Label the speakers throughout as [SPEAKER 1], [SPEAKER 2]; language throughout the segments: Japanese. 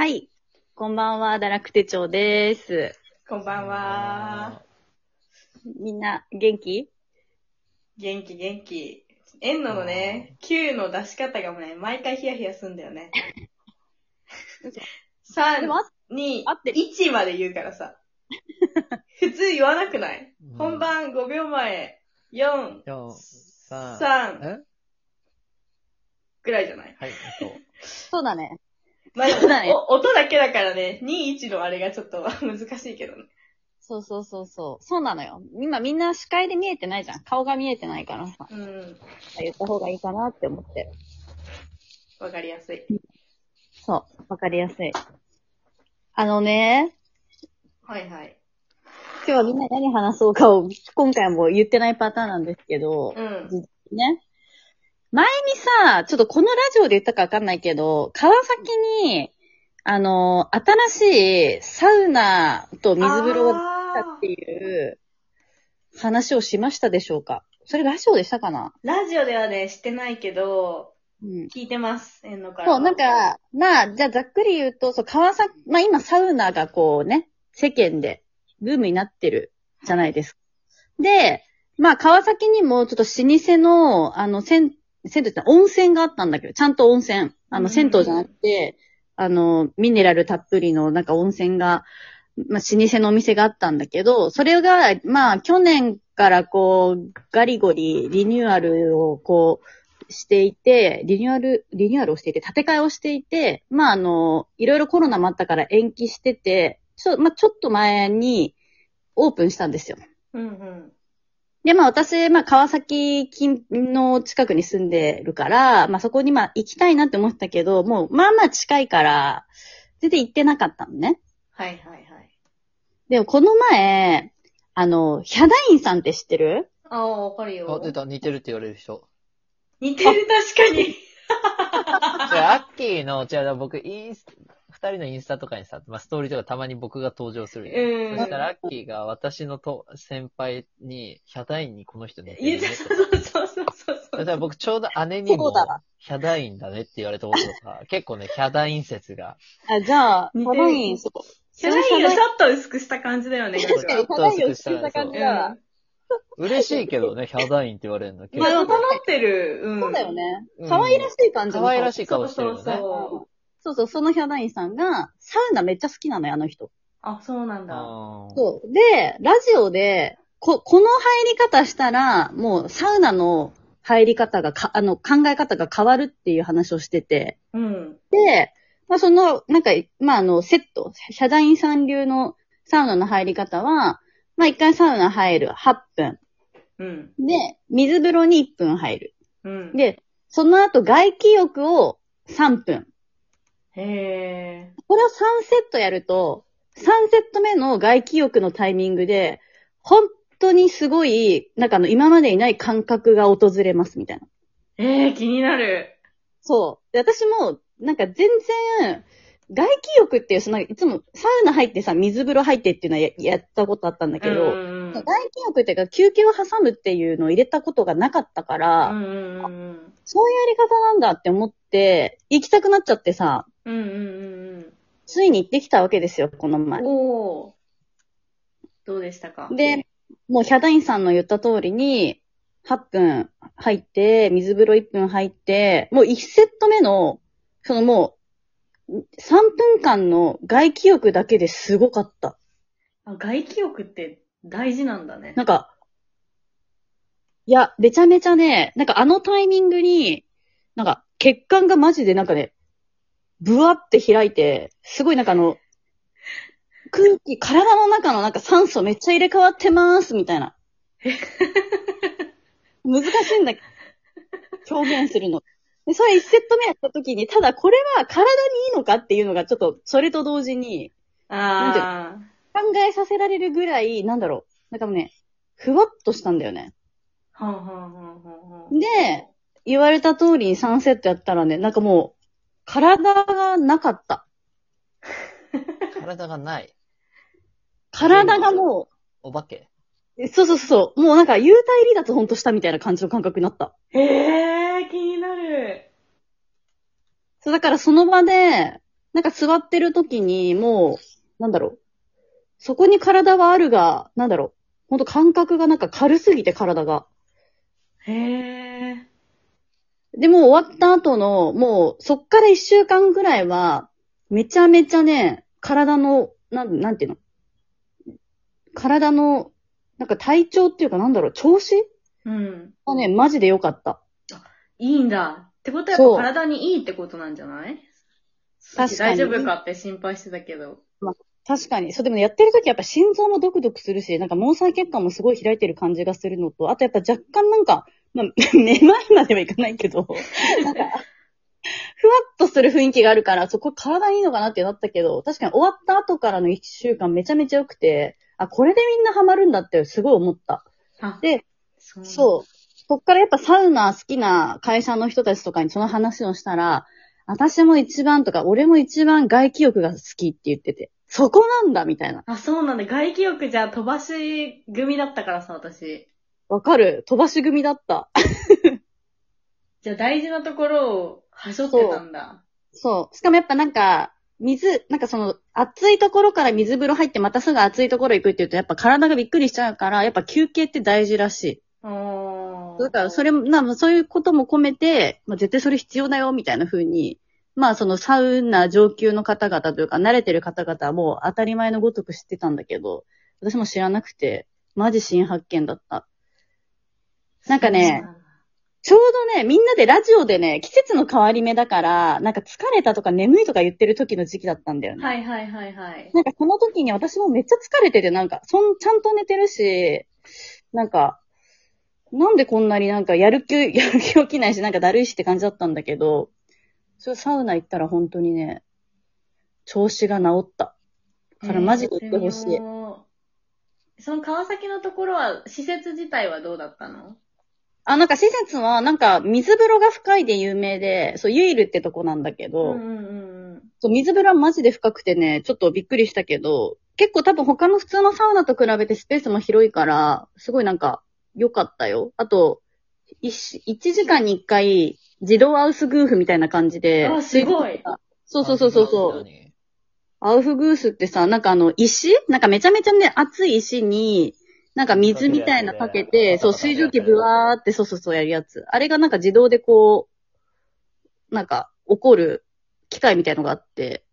[SPEAKER 1] はい。こんばんは、堕落手帳です。
[SPEAKER 2] こんばんは。
[SPEAKER 1] みんな、元気？
[SPEAKER 2] 元気元気。エンノのね、Q の出し方がね、毎回ヒヤヒヤすんだよね。3
[SPEAKER 1] でも、あ
[SPEAKER 2] 2
[SPEAKER 1] 合ってる
[SPEAKER 2] 1まで言うからさ。普通言わなくない、
[SPEAKER 3] うん
[SPEAKER 2] 本番5秒前、4、
[SPEAKER 3] 4、3、
[SPEAKER 2] 3
[SPEAKER 3] え？
[SPEAKER 2] ぐらいじゃない？
[SPEAKER 3] はい、そう。
[SPEAKER 1] そうだね。
[SPEAKER 2] まあ音だけだからね、2、1のあれがちょっと難しいけどね。
[SPEAKER 1] そうそうそうそう。そうなのよ。今みんな視界で見えてないじゃん。顔が見えてないからさ。
[SPEAKER 2] うん。
[SPEAKER 1] 言った方がいいかなって思ってる。
[SPEAKER 2] わかりやすい。
[SPEAKER 1] そう。わかりやすい。あのね、
[SPEAKER 2] はいはい。
[SPEAKER 1] 今日はみんな何話そうかを今回も言ってないパターンなんですけど、
[SPEAKER 2] うん。
[SPEAKER 1] ね。前にさ、ちょっとこのラジオで言ったかわかんないけど、川崎に、あの、新しいサウナと水風呂が出たっていう話をしましたでしょうか？それラジオでしたかな？
[SPEAKER 2] ラジオではね、してないけど、
[SPEAKER 1] うん。
[SPEAKER 2] 聞いてます、から。
[SPEAKER 1] そう、なん、か、まあ、じゃあざっくり言うと、そう、川崎、まあ今サウナがこうね、世間でブームになってるじゃないですか。で、まあ川崎にもちょっと老舗の、あの、銭、銭湯って温泉があったんだけど、ちゃんと温泉。あの、
[SPEAKER 2] うん
[SPEAKER 1] 銭湯じゃなくて、あの、ミネラルたっぷりのなんか温泉が、まあ老舗のお店があったんだけど、それが、まあ去年からこう、ガリゴリリニューアルをこう、していて、リニューアル、リニューアルをしていて、建て替えをしていて、まあ、あの、いろいろコロナもあったから延期してて、ちょ、まあ、ちょっと前にオープンしたんですよ。
[SPEAKER 2] うんうん。
[SPEAKER 1] で、まあ、私、まあ、川崎近の近くに住んでるから、まあ、そこにまあ、行きたいなって思ってたけど、もう、まあまあ近いから、全然行ってなかったのね。
[SPEAKER 2] はいはいはい。
[SPEAKER 1] でも、この前、あの、ヒャダインさんって知ってる？
[SPEAKER 2] ああ、わかるよ。
[SPEAKER 3] あ、出た、似てるって言われる人。
[SPEAKER 2] 似てる、確かに。
[SPEAKER 3] じゃあ、アッキーの、じゃあ僕、インス、二人のインスタとかにさ、まあ、ストーリーとかたまに僕が登場するよ。
[SPEAKER 2] うん
[SPEAKER 3] そしたら、アッキーが私のと先輩に、ヒャダインにこの人ねって。
[SPEAKER 2] そうそうそうそう
[SPEAKER 3] そしたら僕ちょうど姉にも
[SPEAKER 1] そうだわ、
[SPEAKER 3] ヒャダインだねって言われたこととか、結構ね、ヒャダイン説が。
[SPEAKER 1] あ、じゃあ、ヒ
[SPEAKER 2] 似てる
[SPEAKER 1] ャダイン、そう。
[SPEAKER 2] ヒャダインをちょっと薄くした感じだよね、
[SPEAKER 1] 確かに、ヒャダインを知ってた感じだわ。
[SPEAKER 3] 嬉しいけどね、ヒャダインって言われるの。
[SPEAKER 2] まあ、整ってる。うん。
[SPEAKER 1] そうだよ。ね
[SPEAKER 3] う。ん
[SPEAKER 1] 可愛らしい感じの
[SPEAKER 3] 可愛らしい
[SPEAKER 1] 顔
[SPEAKER 3] 顔してるよね。
[SPEAKER 2] そうそう
[SPEAKER 1] そうそう、そのヒャダインさんが、サウナめっちゃ好きなのよ、あの人。
[SPEAKER 2] あ、そうなんだ。
[SPEAKER 1] そう。で、ラジオで、こ、この入り方したら、もうサウナの入り方がか、あの、考え方が変わるっていう話をしてて、
[SPEAKER 2] うん。
[SPEAKER 1] で、まあその、なんか、まああの、セット、ヒャダインさん流のサウナの入り方は、まあ一回サウナ入る8分。
[SPEAKER 2] うん。
[SPEAKER 1] で、水風呂に1分入る。
[SPEAKER 2] うん。
[SPEAKER 1] で、その後外気浴を3分。
[SPEAKER 2] へ
[SPEAKER 1] これを3セットやると、3セット目の外気浴のタイミングで、本当にすごい、なんかあの、今までにない感覚が訪れます、みたいな。
[SPEAKER 2] ー。えー、気になる。
[SPEAKER 1] そう。で私も、なんか全然、外気浴っていう、その、いつもサウナ入ってさ、水風呂入ってっていうのはややったことあったんだけど、外気浴っていうか休憩を挟むっていうのを入れたことがなかったから、そういうやり方なんだって思って、行きたくなっちゃってさ、
[SPEAKER 2] うん。うんうん
[SPEAKER 1] ついに行ってきたわけですよ、この前
[SPEAKER 2] うん。。おー。どうでしたか？
[SPEAKER 1] で、もうヒャダインさんの言った通りに、8分入って、水風呂1分入って、もう1セット目の、そのもう、3分間の外気浴だけですごかった。
[SPEAKER 2] あ外気浴って大事なんだね。
[SPEAKER 1] なんか、いや、めちゃめちゃね、なんかあのタイミングに、なんか血管がマジでなんかね、ブワって開いて、すごいなんかあの、空気、体の中のなんか酸素めっちゃ入れ替わってます、みたいな。難しいんだけど、表現するの。で、それ1セット目やった時に、ただこれは体にいいのかっていうのがちょっと、それと同時に
[SPEAKER 2] あ
[SPEAKER 1] 考えさせられるぐらい、なんだろう、なんかね、ふわっとしたんだよね。
[SPEAKER 2] ー。はんはんはんはんはん。
[SPEAKER 1] で、言われた通りに3セットやったらね、なんかもう、体がなかった。
[SPEAKER 3] 体がない。
[SPEAKER 1] 体がも
[SPEAKER 3] お化け？
[SPEAKER 1] う、そうそうそう、もうなんか幽体離脱ほんとしたみたいな感じの感覚になった。
[SPEAKER 2] へー、気になる。
[SPEAKER 1] そう、だからその場で、なんか座ってる時にもう、なんだろう。そこに体はあるが、なんだろう。ほんと感覚がなんか軽すぎて体が。
[SPEAKER 2] へえ。
[SPEAKER 1] で、もう終わった後の、もうそっから一週間ぐらいは、めちゃめちゃね、体の、なん、なんていうの？体の、なんか体調っていうかなんだろう、調子？
[SPEAKER 2] うん。
[SPEAKER 1] がね、マジで良かった。
[SPEAKER 2] いいんだ。ってことはやっぱ体にいいってことなんじゃない？
[SPEAKER 1] 確かに
[SPEAKER 2] 大丈夫かって心配してたけど。
[SPEAKER 1] 確かに。そう、でもやってる時やっぱ心臓もドクドクするし、なんか毛細血管もすごい開いてる感じがするのと、あとやっぱ若干なんか、まあ、めまいまではいかないけど、なんか、ふわっとする雰囲気があるから、そこ体にいいのかなってなったけど、確かに終わった後からの一週間めちゃめちゃ良くて、あ、これでみんなハマるんだってすごい思った。
[SPEAKER 2] あ、
[SPEAKER 1] で、
[SPEAKER 2] そう。
[SPEAKER 1] そう。そっからやっぱサウナ好きな会社の人たちとかにその話をしたら、私も一番とか、俺も一番外気浴が好きって言ってて、そこなんだみたいな。
[SPEAKER 2] あ、そうなんだ。外気浴じゃ飛ばし組だったからさ、私。
[SPEAKER 1] わかる飛ばし組だった。
[SPEAKER 2] じゃあ大事なところをはしょってたんだ。
[SPEAKER 1] そう。しかもやっぱなんか、水、なんかその、暑いところから水風呂入ってまたすぐ暑いところ行くって言うと、やっぱ体がびっくりしちゃうから、やっぱ休憩って大事らしい。
[SPEAKER 2] おー
[SPEAKER 1] だから、それも、な、そういうことも込めて、まあ、絶対それ必要だよ、みたいな風に、まあ、そのサウナ上級の方々というか、慣れてる方々はもう当たり前のごとく知ってたんだけど、私も知らなくて、マジ新発見だった。なんかね、ちょうどね、みんなでラジオでね、季節の変わり目だから、なんか疲れたとか眠いとか言ってる時の時期だったんだよね。
[SPEAKER 2] はいはいはいはい。
[SPEAKER 1] なんかその時に私もめっちゃ疲れてて、なんか、そん、ちゃんと寝てるし、なんか、なんでこんなになんかやる気、やる気起きないし、なんかだるいしって感じだったんだけど、それサウナ行ったら本当にね、調子が治った。だからマジで行ってほしい。
[SPEAKER 2] えーその川崎のところは、施設自体はどうだったの？
[SPEAKER 1] あ、なんか施設はなんか水風呂が深いで有名で、そう、ユイルってとこなんだけど、
[SPEAKER 2] うんうんうん
[SPEAKER 1] そう、水風呂はマジで深くてね、ちょっとびっくりしたけど、結構多分他の普通のサウナと比べてスペースも広いから、すごいなんか良かったよ。あと、1, 一時間に1回自動アウスグーフみたいな感じで。
[SPEAKER 2] あすごい
[SPEAKER 1] そうそうそうそうそう。
[SPEAKER 3] 何
[SPEAKER 1] アウフグースってさ、なんかあの石？なんかめちゃめちゃね、熱い石に、なんか水みたいなかけて、そう、水蒸気ブワーってそうそうそうやるやつ。あれがなんか自動でこう、なんか起こる機械みたいのがあって、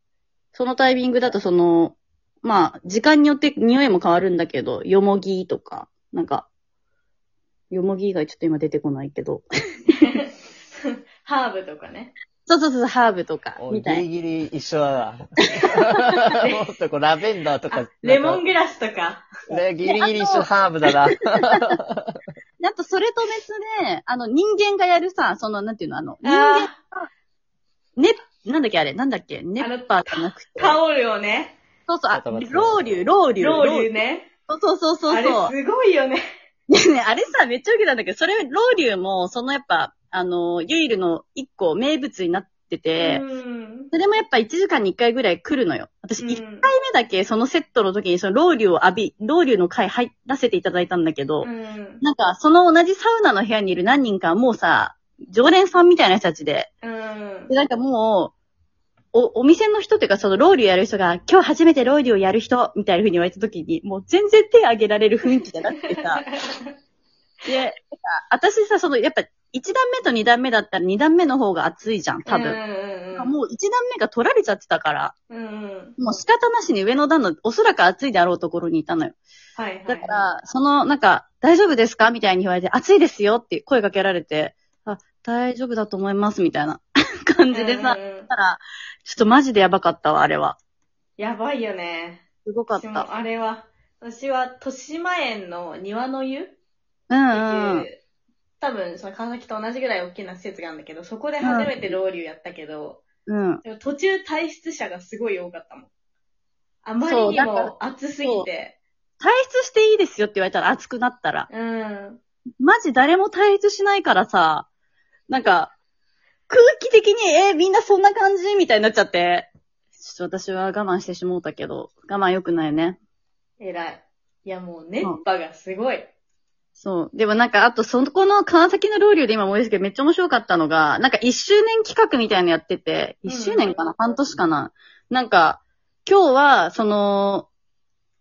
[SPEAKER 1] そのタイミングだとその、まあ、時間によって匂いも変わるんだけど、よもぎとか、なんか、よもぎ以外ちょっと今出てこないけど、
[SPEAKER 2] うん。ハーブとかね。
[SPEAKER 1] そうそうそう、ハーブとか、
[SPEAKER 3] お
[SPEAKER 1] みたい
[SPEAKER 3] ギリギリ一緒だな。もっとこうラベンダーとか。
[SPEAKER 2] レモングラスとか。
[SPEAKER 3] ね、ギリギリ一緒ハーブだな。
[SPEAKER 1] で あと、それと別で、あの、人間がやるさ、その、なんていうの、あの、人間、
[SPEAKER 2] あ
[SPEAKER 1] ね、なんだっけあれ、なんだっけネッパーじゃなくて。
[SPEAKER 2] ータオルをね。
[SPEAKER 1] そうそう、あ、ロウリュ、ロウリュ。
[SPEAKER 2] ロウリュね。
[SPEAKER 1] そうそうそうそう。
[SPEAKER 2] あれすごいよね。
[SPEAKER 1] ねね、あれさ、めっちゃ受けたんだけど、それ、ロウリュも、そのやっぱ、あの、ユイルの一個名物になってて、
[SPEAKER 2] うん。
[SPEAKER 1] それもやっぱ1時間に1回ぐらい来るのよ。私、
[SPEAKER 2] うん
[SPEAKER 1] 1回目だけそのセットの時に、そのロウリュを浴び、ロウリュの回入らせていただいたんだけど、
[SPEAKER 2] うん。
[SPEAKER 1] なんか、その同じサウナの部屋にいる何人かはもうさ、常連さんみたいな人たちで、
[SPEAKER 2] うん
[SPEAKER 1] で、。なんかもう、お、お店の人っていうか、そのロウリュやる人が、今日初めてロウリュをやる人、みたいな風に言われた時に、もう全然手挙げられる雰囲気じゃなくてさ、で、私さ、その、やっぱ、1段目と2段目だったら2段目の方が熱いじゃん、多分。
[SPEAKER 2] 分
[SPEAKER 1] もう1段目が取られちゃってたから、
[SPEAKER 2] うんうん。
[SPEAKER 1] もう仕方なしに上の段の、おそらく暑いであろうところにいたのよ。
[SPEAKER 2] はいはい。
[SPEAKER 1] だから、その、なんか、大丈夫ですか？みたいに言われて、暑いですよって声かけられて、あ、大丈夫だと思います、みたいな 感じでさ、
[SPEAKER 2] うんうん
[SPEAKER 1] たら、ちょっとマジでやばかったわ、あれは。
[SPEAKER 2] やばいよね。
[SPEAKER 1] すごかった。
[SPEAKER 2] あれは、私は、豊島園の庭の湯？
[SPEAKER 1] うん
[SPEAKER 2] う
[SPEAKER 1] ん。
[SPEAKER 2] 多分、その川崎と同じぐらい大きな施設があるんだけど、そこで初めてロウリュやったけど、
[SPEAKER 1] うん。
[SPEAKER 2] でも途中退出者がすごい多かったもん。あまりにも暑すぎて。
[SPEAKER 1] 退出していいですよって言われたら暑くなったら。
[SPEAKER 2] うん。
[SPEAKER 1] マジ誰も退出しないからさ、なんか、空気的に、えーみんなそんな感じみたいになっちゃって。ちょっと私は我慢してしもうたけど、我慢良くないね。
[SPEAKER 2] 偉い。いやもう熱波がすごい。
[SPEAKER 1] そう。でもなんか、あと、そこの川崎のロウリュで今思い出すけど、めっちゃ面白かったのが、なんか一周年企画みたいなのやってて、
[SPEAKER 2] うん
[SPEAKER 1] 一周年かな、半年かな？なんか、今日は、その、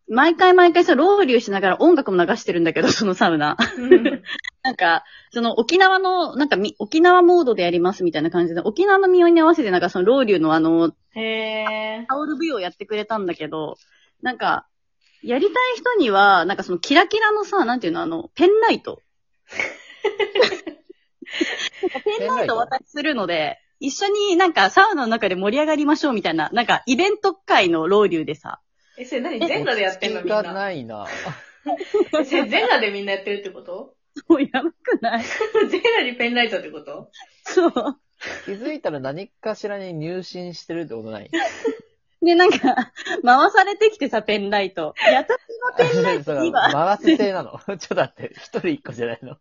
[SPEAKER 1] 毎回毎回さ、ロウリュしながら音楽も流してるんだけど、そのサウナ。
[SPEAKER 2] うん
[SPEAKER 1] なんか、その沖縄の、なんかみ、沖縄モードでやりますみたいな感じで、沖縄の民謡に合わせてなんかそのロウリュのあの、
[SPEAKER 2] へー。
[SPEAKER 1] タオル舞踊やってくれたんだけど、なんか、やりたい人には、なんかそのキラキラのさ、なんていうの、あの、ペンライト。ペンライトをお渡しするので、一緒になんかサウナの中で盛り上がりましょうみたいな、なんかイベント会のロウリュでさ、
[SPEAKER 2] え、それ何全裸でやってんのみん
[SPEAKER 3] が
[SPEAKER 2] な。
[SPEAKER 3] ないな。
[SPEAKER 2] えそれ全裸でみんなやってるってこと？
[SPEAKER 1] もうやばくない？
[SPEAKER 2] 全裸にペンライトってこと？
[SPEAKER 1] そう。
[SPEAKER 3] 気づいたら何かしらに入信してるってことない？
[SPEAKER 1] で、なんか、回されてきてさ、ペンライト。やたのペンライト今、
[SPEAKER 3] 回す制なの？ちょっと待って、一人一個じゃないの？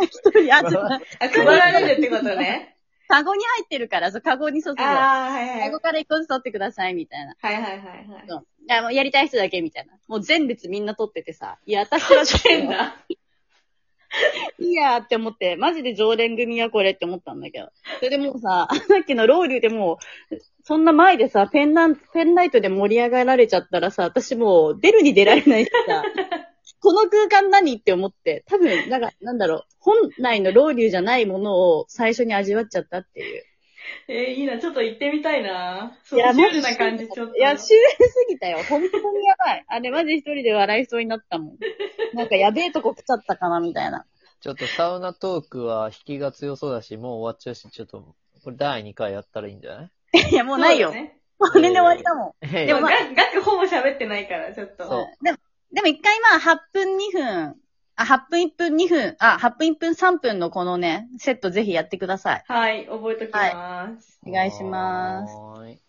[SPEAKER 1] 一人、あ、ちょっと、
[SPEAKER 2] あ、配られるってことね。
[SPEAKER 1] カゴに入ってるから、そう、カゴにそうそうそう。
[SPEAKER 2] あー、はいはい。
[SPEAKER 1] カゴから一個ずつ取ってください、みたいな。
[SPEAKER 2] はいはいはいはい。
[SPEAKER 1] そういや、もうやりたい人だけ、みたいな。もう全列みんな取っててさ、いや、私はちょっと
[SPEAKER 2] 変だ。
[SPEAKER 1] いいやーって思って、マジで常連組はこれって思ったんだけど。それでもうさ、さっきのロウリュでもう、そんな前でさ、ペンラン、ペンライトで盛り上がられちゃったらさ、私もう出るに出られないしさ、この空間何って思って、多分、なんか、なんだろう、本来のロウリュじゃないものを最初に味わっちゃったっていう。
[SPEAKER 2] えー、いいな。ちょっと行ってみたいな。そ
[SPEAKER 1] いうや
[SPEAKER 2] シュールな感じ、ちょっと。
[SPEAKER 1] いや、シュールすぎたよ。本当にやばい。あれマジ一人で笑いそうになったもん。なんかやべえとこ来ちゃったかな、みたいな。
[SPEAKER 3] ちょっとサウナトークは引きが強そうだし、もう終わっちゃうし、ちょっと、これ第2回やったらいいんじゃない？
[SPEAKER 1] いや、もうないよ。
[SPEAKER 2] ね
[SPEAKER 1] もうこれで終わりだもん。
[SPEAKER 3] で
[SPEAKER 2] でも、ガクほぼ喋ってないから、ちょっと。
[SPEAKER 3] そう
[SPEAKER 1] でも、でも一回まあ8分2分、あ、8分1分2分、あ、8分1分3分のこのね、セットぜひやってください。
[SPEAKER 2] はい、覚えときます。
[SPEAKER 1] お願いします
[SPEAKER 3] はーい。